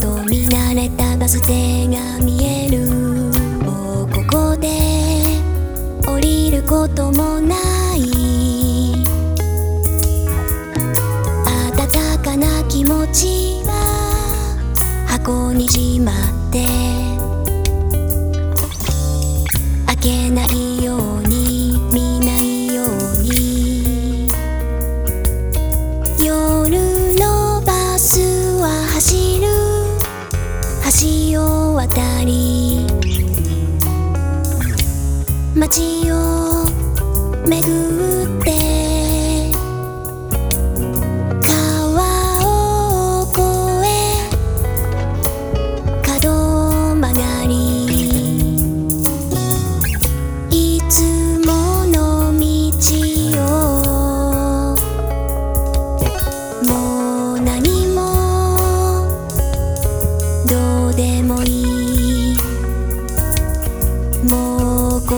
と見慣れたバス停が見える。もうここで降りることもない。温かな気持ちは箱にしまって。開けないように見ないように。夜のバスは走る。橋を渡り街を巡って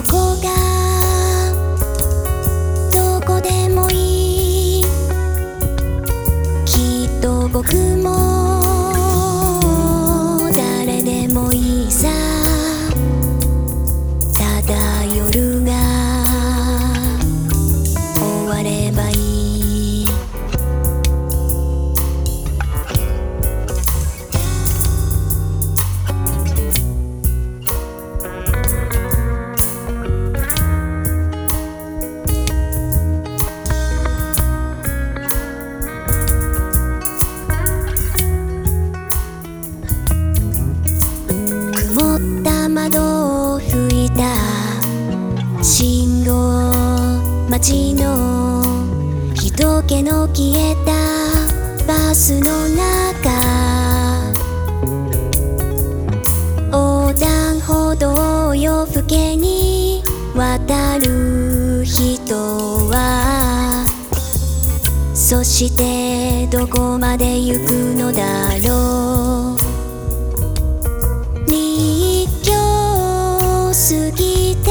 こがどこでもいい。きっと僕も窓を拭いた。信号街の人気の消えた。バスの中。横断歩道を夜更けに。渡る人は。そしてどこまで行くのだろう。過ぎて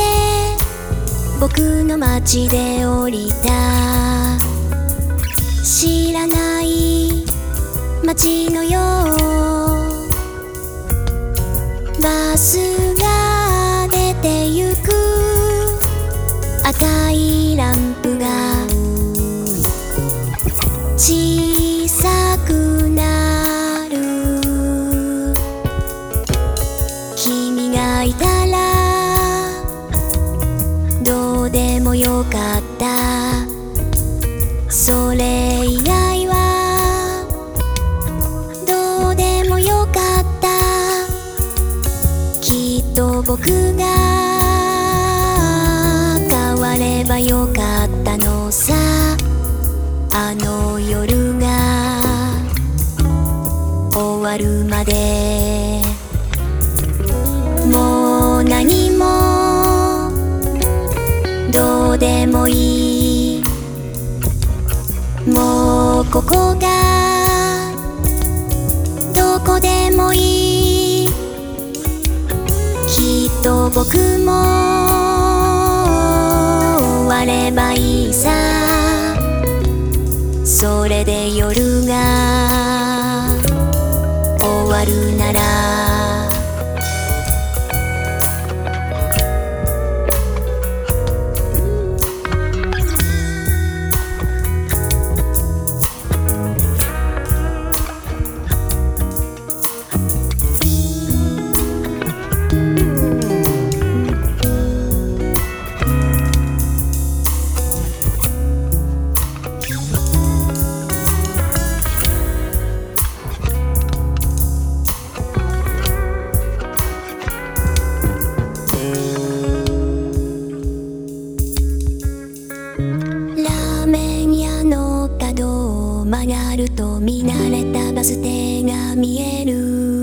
僕の街で降りた。知らない街のよう。バスが出てゆく。赤いランプが。たそれ以外はどうでもよかった。きっと僕が変わればよかったのさ。あの夜が終わるまで。い。もうここがどこでもいい。きっと僕も終わればいいさ。それで夜が終わるなら。なると見慣れたバス停が見える